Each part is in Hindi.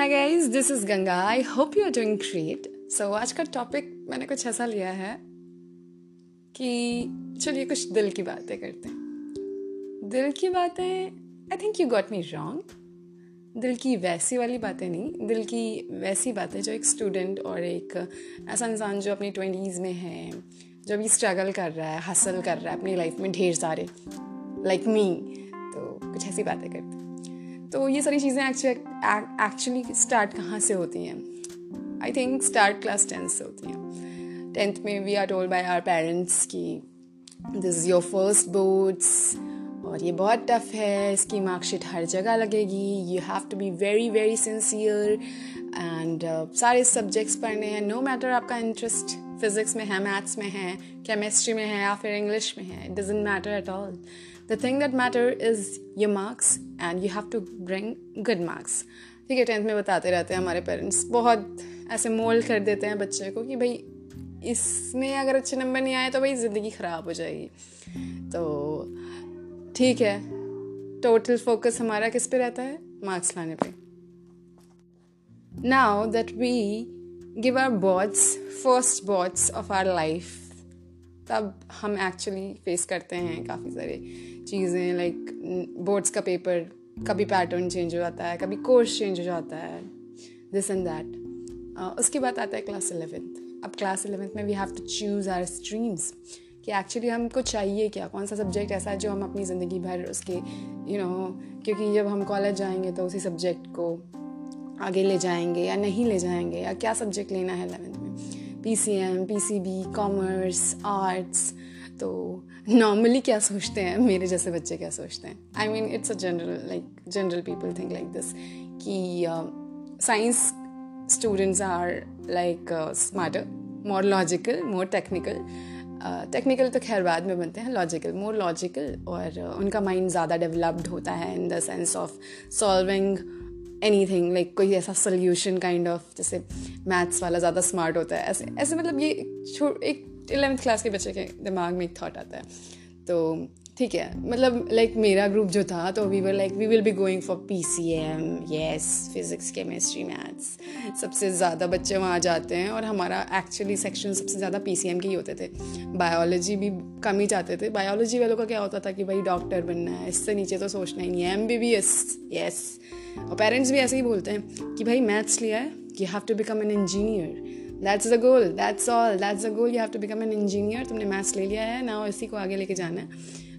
Hi guys this is Ganga I hope you are doing great so आज का टॉपिक मैंने कुछ ऐसा लिया है कि चलिए कुछ दिल की बातें करते हैं। दिल की बातें I think you got me wrong दिल की वैसी वाली बातें नहीं, दिल की वैसी बातें जो एक स्टूडेंट और एक ऐसा इंसान जो अपनी ट्वेंटीज़ में है, जो भी स्ट्रगल कर रहा है हसल कर रहा है, अपनी लाइफ में ढेर सारे लाइक like मी तो कुछ ऐसी बातें करते तो ये सारी चीज़ें एक्चुअली स्टार्ट कहाँ से होती हैं? I think start class tenth से होती हैं। टेंथ में we are told by our parents कि this is your first boards और ये बहुत टफ है, इसकी मार्कशीट हर जगह लगेगी you have to be very very sincere and सारे सब्जेक्ट्स पढ़ने हैं नो मैटर आपका इंटरेस्ट फिजिक्स में है मैथ्स में है केमिस्ट्री में है या फिर इंग्लिश में है it doesn't matter at all the thing that matter is your marks and you have to bring good marks ठीक है टेंथ में बताते रहते हैं हमारे पेरेंट्स बहुत ऐसे मोल कर देते हैं बच्चे को कि भाई, इसमें अगर अच्छे नंबर नहीं आए तो भाई ज़िंदगी ख़राब हो जाएगी। तो ठीक है टोटल फोकस हमारा किस पे रहता है? मार्क्स लाने पे। Now that we give our boards first boards of our life तब हम एक्चुअली फेस करते हैं काफ़ी सारे चीज़ें लाइक बोर्ड्स का पेपर कभी पैटर्न चेंज हो जाता है कभी कोर्स चेंज हो जाता है दिस एंड दैट उसके बाद आता है क्लास एलेवेंथ अब क्लास एलेवेंथ में we have to choose our streams कि एक्चुअली हमको चाहिए क्या? कौन सा सब्जेक्ट ऐसा है जो हम अपनी ज़िंदगी भर उसके यू you नो know, क्योंकि जब हम कॉलेज जाएँगे तो उसी सब्जेक्ट को आगे ले जाएँगे या नहीं ले जाएँगे? या क्या सब्जेक्ट लेना है एलेवेंथ में? P C M P C B commerce arts तो नॉर्मली क्या सोचते हैं? मेरे जैसे बच्चे क्या सोचते हैं? I mean it's a general like general people think like this कि science students are like smarter more logical more technical technical तो खैर बाद में बनते हैं लॉजिकल मोर लॉजिकल और uh, उनका माइंड ज़्यादा डेवलप्ड होता है in the sense of solving anything like कोई ऐसा सोल्यूशन काइंड ऑफ़ जैसे मैथ्स वाला ज़्यादा स्मार्ट होता है। ऐसे ऐसे मतलब ये एक इलेवेंथ क्लास के बच्चे के दिमाग में एक थाट आता है। तो ठीक है मतलब लाइक मेरा ग्रुप जो था तो we were like we will be going for P C M yes physics chemistry maths सबसे ज़्यादा बच्चे वहाँ जाते हैं और हमारा एक्चुअली सेक्शन सबसे ज़्यादा पी सी एम के ही होते थे। बायोलॉजी भी कम ही जाते थे। बायोलॉजी वालों का क्या होता था कि भाई डॉक्टर बनना है, इससे नीचे तो सोचना ही नहीं है। M B B S yes और पेरेंट्स भी ऐसे ही बोलते हैं कि भाई मैथ्स लिया है you have to become an engineer that's the goal that's all that's the goal you have to become an engineer तुमने मैथ्स ले लिया है. ना इसी को आगे लेके जाना है.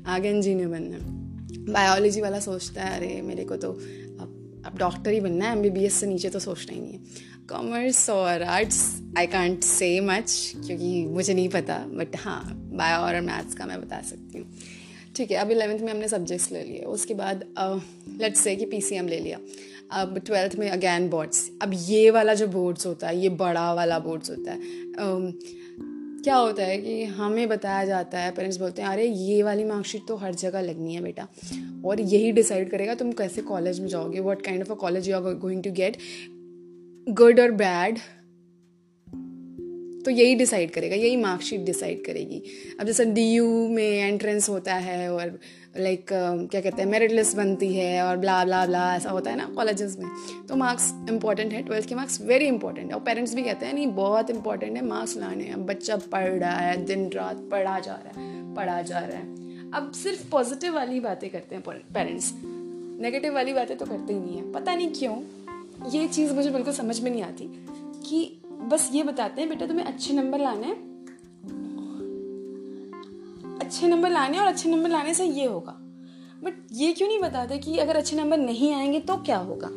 आगे इंजीनियर बनना है. बायोलॉजी वाला सोचता है, अरे, मेरे को तो अब अब डॉक्टर ही बनना है. एम बी बी एस से नीचे तो सोचना ही नहीं है. कॉमर्स और arts I can't say much क्योंकि मुझे नहीं पता. बट हाँ बायो और मैथ्स का मैं बता सकती हूँ. ठीक है अब इलेवेंथ में हमने सब्जेक्ट्स ले लिए. उसके बाद लेट्स से कि पी सी एम ले लिया. अब ट्वेल्थ में अगैन बोर्ड्स अब ये वाला जो बोर्ड्स होता है ये बड़ा वाला बोर्ड्स होता है। um, क्या होता है कि हमें बताया जाता है पेरेंट्स बोलते हैं अरे ये वाली मार्कशीट तो हर जगह लगनी है बेटा। और यही डिसाइड करेगा तुम कैसे कॉलेज में जाओगे? What kind of a college you are going to get good और बैड तो यही डिसाइड करेगा यही मार्कशीट डिसाइड करेगी। अब जैसे डी यू में एंट्रेंस होता है और लाइक like, क्या कहते हैं मेरिट लिस्ट बनती है और ब्ला ब्ला ब्ला ऐसा होता है ना कॉलेजेस में। तो मार्क्स इंपॉर्टेंट है ट्वेल्थ के मार्क्स वेरी इंपॉर्टेंट है। और पेरेंट्स भी कहते हैं नहीं बहुत इंपॉर्टेंट है मार्क्स लाने हैं। बच्चा पढ़ रहा है दिन रात पढ़ा जा रहा है पढ़ा जा रहा है। अब सिर्फ़ पॉजिटिव वाली बातें करते हैं पेरेंट्स नेगेटिव वाली बातें तो करते ही नहीं है। पता नहीं क्यों ये चीज़ मुझे बिल्कुल समझ में नहीं आती कि बस ये बताते हैं, बेटा तुम्हें अच्छे नंबर लाने अच्छे नंबर लाने और अच्छे नंबर लाने से ये होगा। बट ये क्यों नहीं बताते कि अगर अच्छे नंबर नहीं आएँगे तो क्या होगा?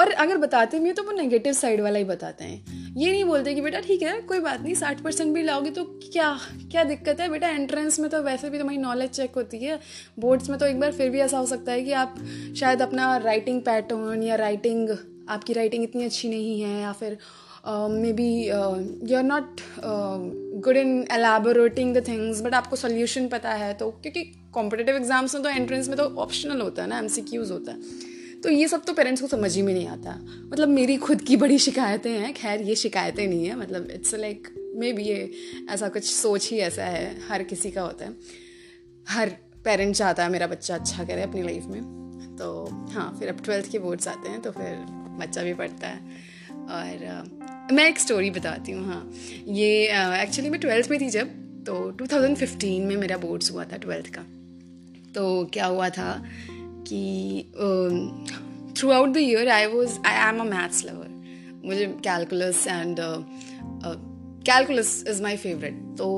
और अगर बताते भी तो वो नेगेटिव साइड वाला ही बताते हैं। ये नहीं बोलते कि, बेटा ठीक है, कोई बात नहीं, साठ परसेंट भी लाओगे तो क्या क्या दिक्कत है? बेटा एंट्रेंस में तो वैसे भी तुम्हारी नॉलेज चेक होती है। बोर्ड्स में तो एक बार फिर भी ऐसा हो सकता है कि आप शायद अपना राइटिंग पैटर्न या राइटिंग आपकी राइटिंग इतनी अच्छी नहीं है या फिर maybe you are not good in elaborating the things but आपको सोल्यूशन पता है तो क्योंकि कॉम्पिटेटिव एग्ज़ाम्स में तो एंट्रेंस में तो ऑप्शनल होता है ना एम सी क्यूज़ होता है। तो ये सब तो पेरेंट्स को समझ ही में नहीं आता। मतलब मेरी खुद की बड़ी शिकायतें हैं, खैर, ये शिकायतें नहीं है मतलब इट्स लाइक मे बी ये ऐसा कुछ सोच ही ऐसा है, हर किसी का होता है। हर पेरेंट चाहता है मेरा बच्चा अच्छा करे अपनी लाइफ में। तो हाँ फिर अब ट्वेल्थ के बोर्ड्स आते हैं तो फिर बच्चा भी पढ़ता है। और मैं एक स्टोरी बताती हूँ हाँ। ये एक्चुअली मैं ट्वेल्थ में थी जब तो 2015 में मेरा बोर्ड्स हुआ था ट्वेल्थ का। तो क्या हुआ था कि throughout the year I was I am a maths lover मुझे calculus and calculus is my favourite तो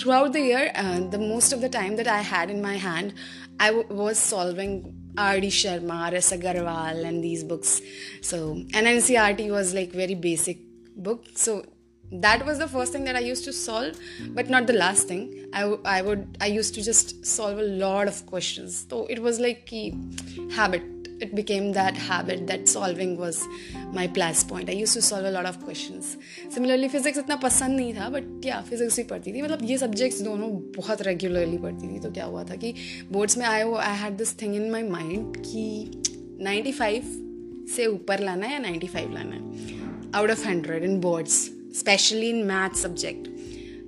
throughout the year the most of the time that I had in my hand I w- was solving R.D. Sharma, R.S. Agarwal, and these books. So, and NCRT was like very basic book. So that was the first thing that I used to solve, but not the last thing. I, w- I would I used to just solve a lot of questions. So it was like a habit. It became that habit that solving was my plus point. I used to solve a lot of questions. Similarly, physics इतना पसंद नहीं था बट या फिजिक्स ही पढ़ती थी। मतलब ये सब्जेक्ट्स दोनों बहुत रेगुलरली पढ़ती थी। तो क्या हुआ था कि बोर्ड्स में आए वो I had this thing in my mind कि 95 से ऊपर लाना है या 95 लाना है? Out of hundred in boards especially in math subject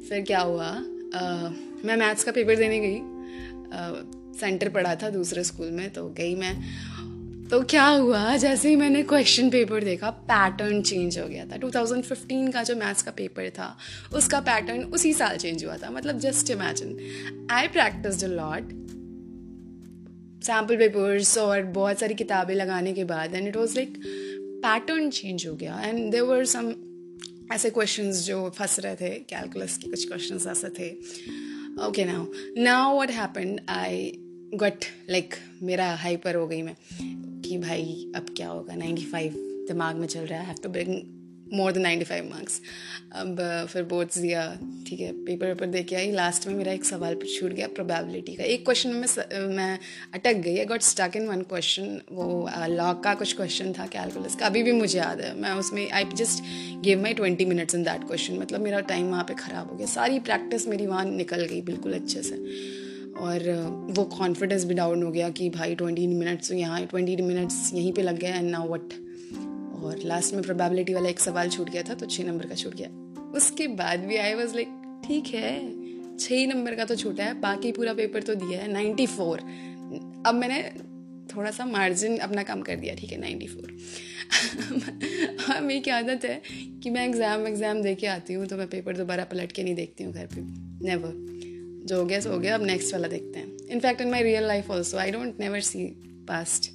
फिर क्या हुआ? uh, मैं मैथ्स का पेपर देने गई। सेंटर uh, पढ़ा था दूसरे स्कूल में तो गई मैं। तो क्या हुआ? जैसे ही मैंने क्वेश्चन पेपर देखा पैटर्न चेंज हो गया था। 2015 का जो मैथ्स का पेपर था, उसका पैटर्न उसी साल चेंज हुआ था। मतलब just imagine I practice a lot sample papers और बहुत सारी किताबें लगाने के बाद and it was like pattern change हो गया। एंड देर वर सम ऐसे क्वेश्चन जो फंस रहे थे कैलकुलस के कुछ क्वेश्चन ऐसे थे। Okay now now what happen I got like मेरा हाइपर हो गई मैं। कि भाई अब क्या होगा? 95 दिमाग में चल रहा है। Have to bring more than ninety five marks अब फिर बोर्ड्स दिया, ठीक है पेपर वेपर दे के आई। लास्ट में मेरा एक सवाल पर छूट गया प्रोबेबिलिटी का। एक क्वेश्चन में मैं अटक गई I got stuck in one question वो लॉ का कुछ क्वेश्चन था कैलकुलस का। अभी भी मुझे याद है। मैं उसमें I just give my twenty minutes in that question मतलब मेरा टाइम वहाँ पे ख़राब हो गया। सारी प्रैक्टिस मेरी वहाँ निकल गई, बिल्कुल अच्छे से। और वो कॉन्फिडेंस भी डाउन हो गया कि भाई ट्वेंटी मिनट्स यहाँ ट्वेंटी मिनट्स यहीं पे लग गए एंड नाउ वट और लास्ट में प्रोबेबिलिटी वाला एक सवाल छूट गया था तो छः नंबर का छूट गया। उसके बाद भी आई वॉज़ लाइक ठीक है छः नंबर का तो छूटा है, बाकी पूरा पेपर तो दिया है नाइन्टी फोर अब मैंने थोड़ा सा मार्जिन अपना कम कर दिया, ठीक है नाइन्टी फोर हाँ मेरी क्या आदत है कि मैं एग्ज़ाम एग्ज़ाम दे के आती हूँ तो मैं पेपर दोबारा पलट के नहीं देखती हूँ घर पे। नेवर जो हो गया सो हो गया, अब नेक्स्ट वाला देखते हैं। In fact in my real life also I don't never see past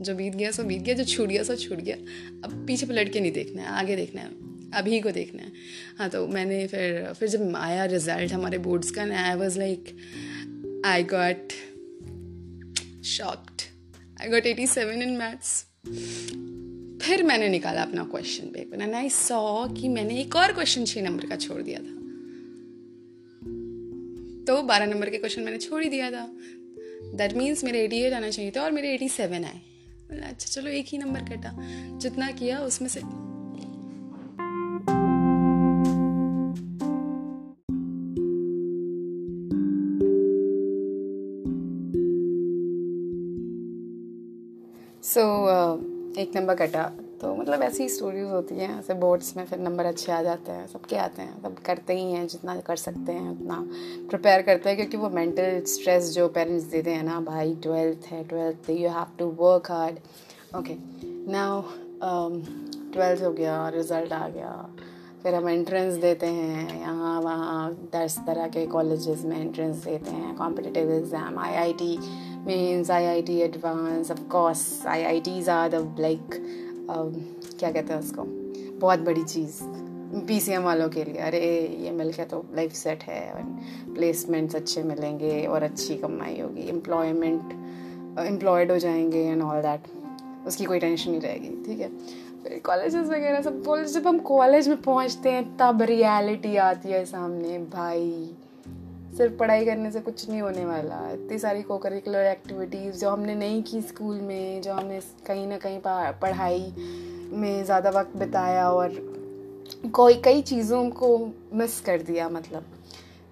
जो बीत गया सो बीत गया, जो छूट गया सो छूट गया। अब पीछे पलट के नहीं देखना है, आगे देखना है, अभी को देखना है। हाँ तो मैंने फिर फिर जब आया रिज़ल्ट हमारे बोर्ड्स का ना I was like I got shocked I got eighty seven in maths फिर मैंने निकाला अपना question paper and I saw कि मैंने एक और क्वेश्चन छः नंबर का छोड़ दिया था। तो बारह नंबर के क्वेश्चन मैंने छोड़ ही दिया था। दैट मीन्स मेरे एटी एट आना चाहिए था और मेरे एटी सेवन आए। अच्छा चलो एक ही नंबर कटा। जितना किया उसमें से सो so, uh, एक नंबर कटा। तो मतलब ऐसी स्टोरीज होती हैं, ऐसे बोर्ड्स में फिर नंबर अच्छे आ जाते हैं, सबके आते हैं, सब करते ही हैं, जितना कर सकते हैं, उतना प्रिपेयर करते हैं, क्योंकि वो मेंटल स्ट्रेस जो पेरेंट्स देते हैं ना, भाई ट्वेल्थ है twelfth you have to work hard okay now twelfth हो गया रिज़ल्ट आ गया, फिर हम एंट्रेंस देते हैं, यहाँ, वहाँ, दस तरह के कॉलेजेस में एंट्रेंस देते हैं competitive exam I I T means I I T advance of course I I Ts are the like क्या कहते हैं उसको? बहुत बड़ी चीज़ पी सी एम वालों के लिए। अरे, ये मिल के तो लाइफ सेट है प्लेसमेंट्स अच्छे मिलेंगे और अच्छी कमाई होगी। एम्प्लॉयमेंट एम्प्लॉयड हो जाएँगे एंड ऑल दैट उसकी कोई टेंशन नहीं रहेगी, ठीक है? फिर कॉलेजेस वगैरह सब बोल जब हम कॉलेज में पहुँचते हैं, तब रियलिटी आती है सामने। भाई सिर्फ़ पढ़ाई करने से कुछ नहीं होने वाला। इतनी सारी को करिकुलर एक्टिविटीज़ जो हमने नहीं की स्कूल में, जो हमने कहीं ना कहीं पढ़ाई में ज़्यादा वक्त बिताया और कोई, कई चीज़ों को मिस कर दिया मतलब।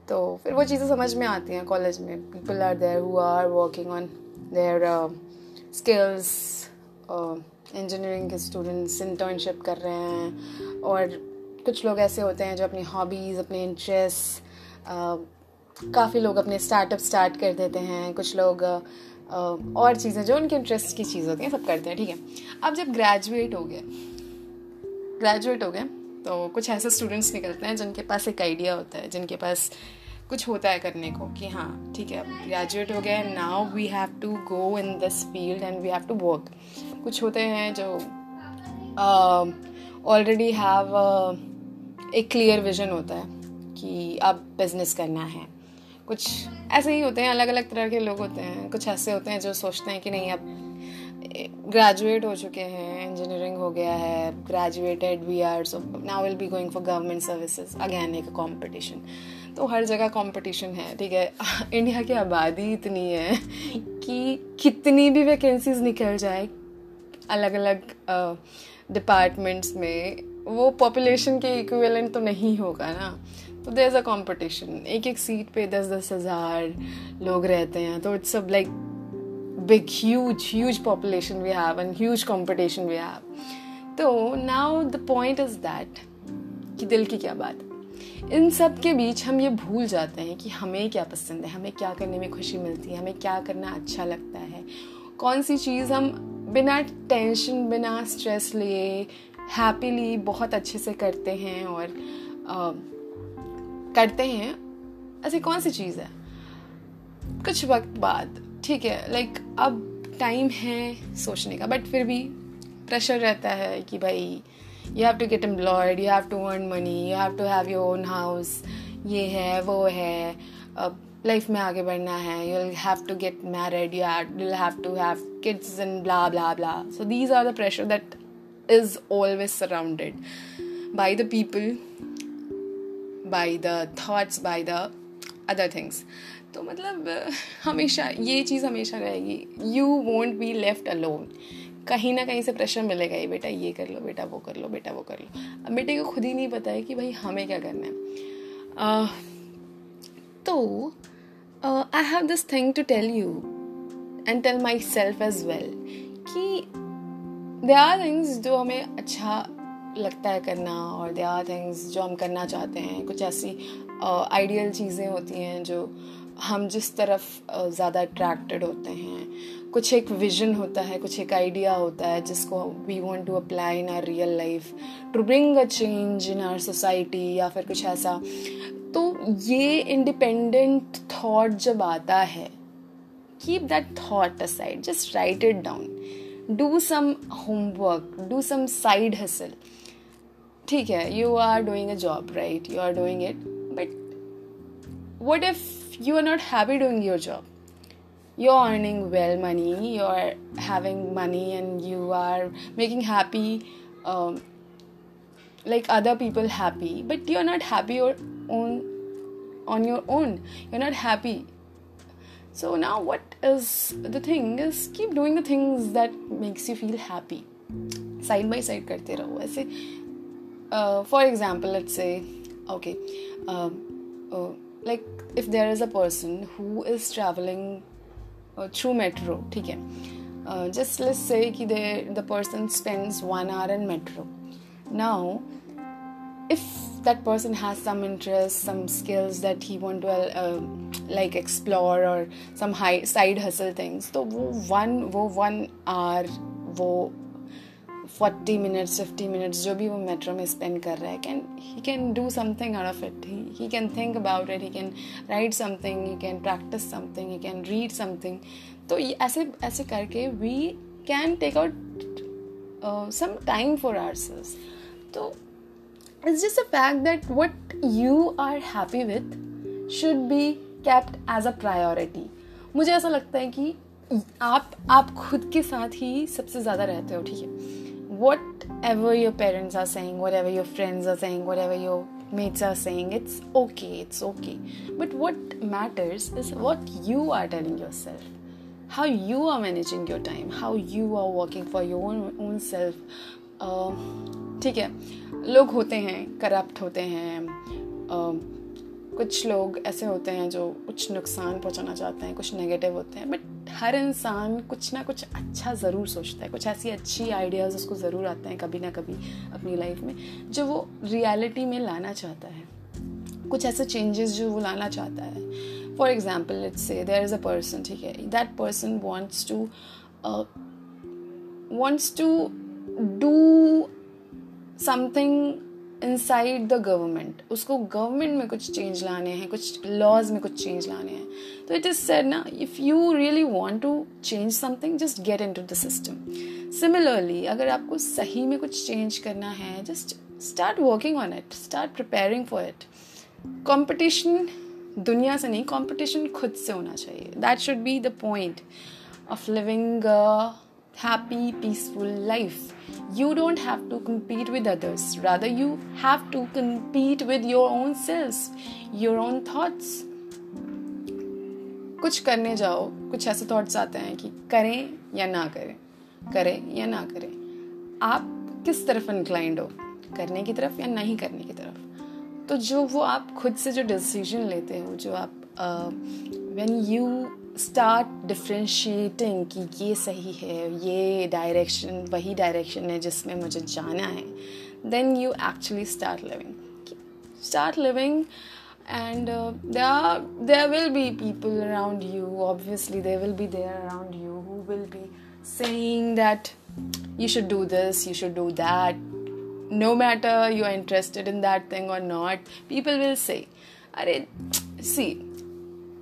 तो फिर वो चीज़ें समझ में आती हैं कॉलेज में। People are there who are working on their skills engineering के स्टूडेंट्स इंटर्नशिप कर रहे हैं। और कुछ लोग ऐसे होते हैं जो अपनी हॉबीज़ अपने इंटरेस्ट काफ़ी लोग अपने स्टार्टअप स्टार्ट कर देते हैं, कुछ लोग और चीज़ें जो उनके इंटरेस्ट की चीज़ होती हैं, सब करते हैं, ठीक है? अब जब ग्रेजुएट हो गए ग्रेजुएट हो गए तो कुछ ऐसे स्टूडेंट्स निकलते हैं जिनके पास एक आइडिया होता है, जिनके पास कुछ होता है करने को कि हाँ ठीक है, अब ग्रेजुएट हो गए now we have to go in this field and we have to work कुछ होते हैं जो ऑलरेडी हैव एक क्लियर विजन होता है कि अब बिज़नेस करना है। कुछ ऐसे ही होते हैं अलग अलग तरह के लोग होते हैं। कुछ ऐसे होते हैं जो सोचते हैं कि नहीं, अब ग्रेजुएट हो चुके हैं इंजीनियरिंग हो गया है graduated we are so now will be going for government services again एक कंपटीशन तो हर जगह कंपटीशन है, ठीक है? इंडिया की आबादी इतनी है कि कितनी भी वैकेंसीज निकल जाए अलग अलग डिपार्टमेंट्स में, वो पॉपुलेशन के इक्विवेलेंट तो नहीं होगा ना। तो देर अ कॉम्पिटिशन एक एक सीट पे दस दस हज़ार लोग रहते हैं तो इट्स सब like big huge huge population we have and huge competition we have तो now the point is that कि दिल की क्या बात इन सब के बीच हम ये भूल जाते हैं कि हमें क्या पसंद है हमें क्या करने में खुशी मिलती है हमें क्या करना अच्छा लगता है। कौन सी चीज़ हम बिना टेंशन बिना स्ट्रेस लिए हैप्पीली बहुत अच्छे से करते हैं और आ, करते हैं, ऐसी कौन सी चीज़ है? कुछ वक्त बाद, ठीक है लाइक अब टाइम है सोचने का बट फिर भी प्रेशर रहता है कि भाई you have to get employed you have to earn money you have to have your own house ये है, वो है, अब लाइफ में आगे बढ़ना है you have to get married you have to have kids and blah blah blah so these are the pressure that is always surrounded by the people by the thoughts by the other things तो मतलब हमेशा ये चीज़ हमेशा रहेगी। You won't be left alone कहीं ना कहीं से प्रेशर मिलेगा ही बेटा ये कर लो बेटा वो कर लो बेटा वो कर लो। अब बेटे को खुद ही नहीं पता है कि भाई हमें क्या करना है। uh, तो I have this thing to tell you and tell myself as well कि दे आर थिंग्स जो हमें अच्छा लगता है करना और दे आर थिंग्स जो हम करना चाहते हैं। कुछ ऐसी आइडियल चीज़ें होती हैं जो हम जिस तरफ़ ज़्यादा अट्रैक्टेड होते हैं। कुछ एक विजन होता है, कुछ एक आइडिया होता है जिसको we want to apply in our real life to bring a change in our society या फिर कुछ ऐसा। तो ये इंडिपेंडेंट थॉट जब आता है keep that thought aside just write it down do some homework do some side hustle ठीक है you are doing a job right you are doing it but what if you are not happy doing your job you're earning well money you're having money and you are making happy um, like other people happy but you're not happy your own on your own you're not happy so now what is the thing is keep doing the things that makes you feel happy side by side करते रहो ऐसे uh, for example let's say okay uh, uh, like if there is a person who is traveling uh, through metro ठीक है uh, just let's say कि the, the person spends one hour in metro now if that person has some interest some skills that he want to uh, like explore or some high side hustle things तो वो one वो one hour वो फोर्टी मिनट्स फिफ्टी मिनट्स जो भी वो मेट्रो में स्पेंड कर रहा है can he can do something out of it he can think about it he can write something he can practice something he can read something तो ऐसे ऐसे करके we can take out some time for ourselves तो it's just a fact that what you are happy with should be kept as a priority मुझे ऐसा लगता है कि आप आप खुद के साथ ही सबसे ज़्यादा रहते हो, ठीक है? Whatever your parents are saying, whatever your friends are saying, whatever your mates are saying, it's okay, it's okay. But what matters is what you are telling yourself, how you are managing your time, how you are working for your own, own self. Uh, ठीक है लोग होते हैं करप्ट होते हैं uh, कुछ लोग ऐसे होते हैं जो कुछ नुकसान पहुंचाना चाहते हैं कुछ नेगेटिव होते हैं बट हर इंसान कुछ ना कुछ अच्छा ज़रूर सोचता है। कुछ ऐसी अच्छी आइडियाज़ उसको ज़रूर आते हैं कभी ना कभी अपनी लाइफ में, जो वो रियलिटी में लाना चाहता है। कुछ ऐसे चेंजेस जो वो लाना चाहता है। For example let's say there is a person ठीक है that person wants to wants to do something inside the government उसको गवर्नमेंट में कुछ चेंज लाने हैं, कुछ लॉज में कुछ चेंज लाने हैं। तो इट इज़ सेड ना if you really want to change something just get in to the system similarly अगर आपको सही में कुछ चेंज करना है just start working on it start preparing for it competition दुनिया से नहीं कॉम्पिटिशन खुद से होना चाहिए। That should be the point of living happy, peaceful life. You don't have to compete with others. Rather, you have to compete with your own selves, your own thoughts. कुछ करने जाओ कुछ ऐसे थॉट्स आते हैं कि करें या ना करें करें या ना करें आप किस तरफ़ इंक्लाइंड हो करने की तरफ़ या नहीं करने की तरफ़ तो जो वो आप खुद से जो डिसीज़न लेते हो जो आप व्हेन यू स्टार्ट डिफ्रेंशिएटिंग कि ये सही है, ये डायरेक्शन वही डायरेक्शन है जिसमें मुझे जाना है then you actually start living start living and there will be people around you obviously there will be there around you who will be saying that you should do this you should do that no matter you are interested in that thing और नॉट पीपल विल से अरे see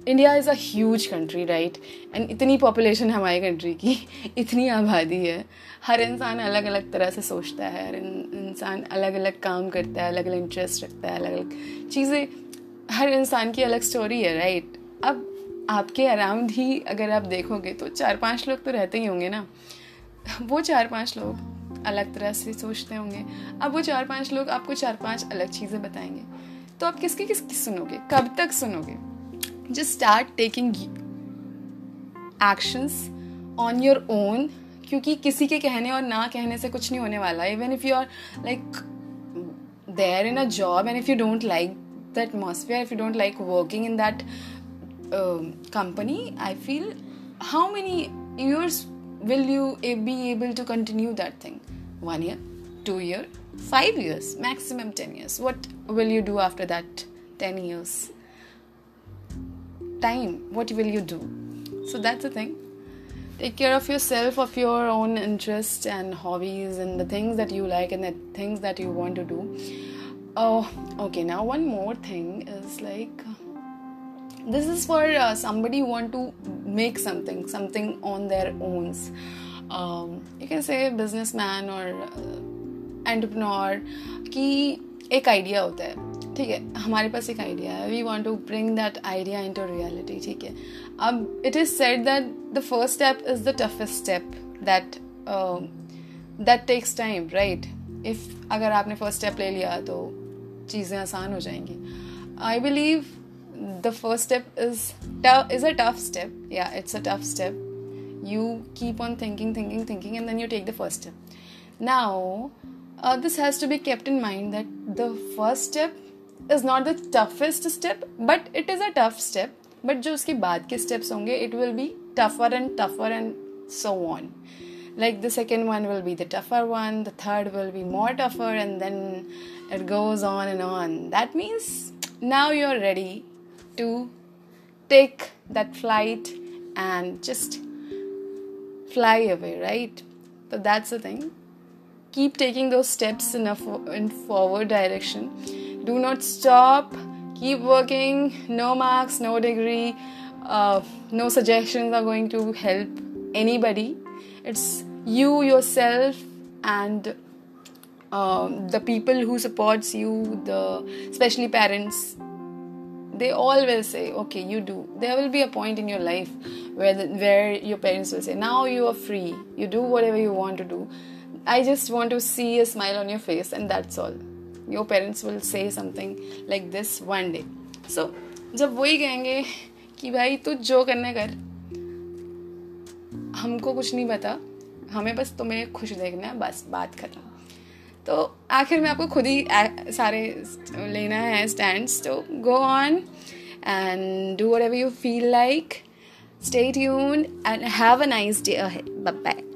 India is a huge country right and इतनी पॉपुलेशन है हमारी कंट्री की, इतनी आबादी है। हर इंसान अलग अलग तरह से सोचता है, हर इंसान अलग अलग काम करता है अलग अलग इंटरेस्ट रखता है अलग अलग चीज़ें। हर इंसान की अलग स्टोरी है राइट अब आपके अराउंड ही अगर आप देखोगे तो चार पाँच लोग तो रहते ही होंगे ना। वो चार पाँच लोग अलग तरह से सोचते होंगे। अब वो चार पाँच लोग आपको चार पाँच अलग चीज़ें बताएँगे। तो आप किसकी किसकी सुनोगे? कब तक सुनोगे? Just start taking actions on your own क्योंकि किसी के कहने और ना कहने से कुछ नहीं होने वाला even if you are like there in a job and if you don't like the atmosphere if you don't like working in that company i feel how many years will you be able to continue that thing one year two year five years maximum 10 years what will you do after that 10 years time what will you do so that's the thing take care of yourself of your own interests and hobbies and the things that you like and the things that you want to do oh okay now one more thing is like this is for uh, somebody who want to make something something on their own um, you can say businessman or uh, entrepreneur कि एक आइडिया होता है ठीक है हमारे पास एक आइडिया है। We want to bring that idea in to reality ठीक है। अब it is said that the first step is the toughest step that that takes time right if अगर आपने फ़र्स्ट स्टेप ले लिया तो चीज़ें आसान हो जाएँगी। I believe the first step is is a tough step या it's a tough step keep on thinking thinking thinking and then you take the first step. Now uh, this has to be kept in mind that the first step is not the toughest step but it is a tough step but जो उसके बाद के स्टेप्स होंगे it will be tougher and tougher and so on like the second one will be the tougher one the third will be more tougher and then it goes on and on that means now you're ready to take that flight and just fly away right so that's the thing keep taking those steps in a in forward direction do not stop. Keep working. No marks no degree. Uh, no suggestions are going to help anybody. It's you yourself and um, the people who supports you the especially parents. They all will say okay you do. There will be a point in your life where the, where your parents will say now you are free. You do whatever you want to do. I just want to see a smile on your face and that's all your parents will say something like this one day so जब वही कहेंगे कि भाई तू जो करने कर, हमको कुछ नहीं पता, हमें बस तुम्हें खुश देखना है, बस बात खत्म तो आखिर में आपको खुद ही सारे लेना है स्टैंड्स तो go on and do whatever you feel like stay tune and have a nice day ahead bye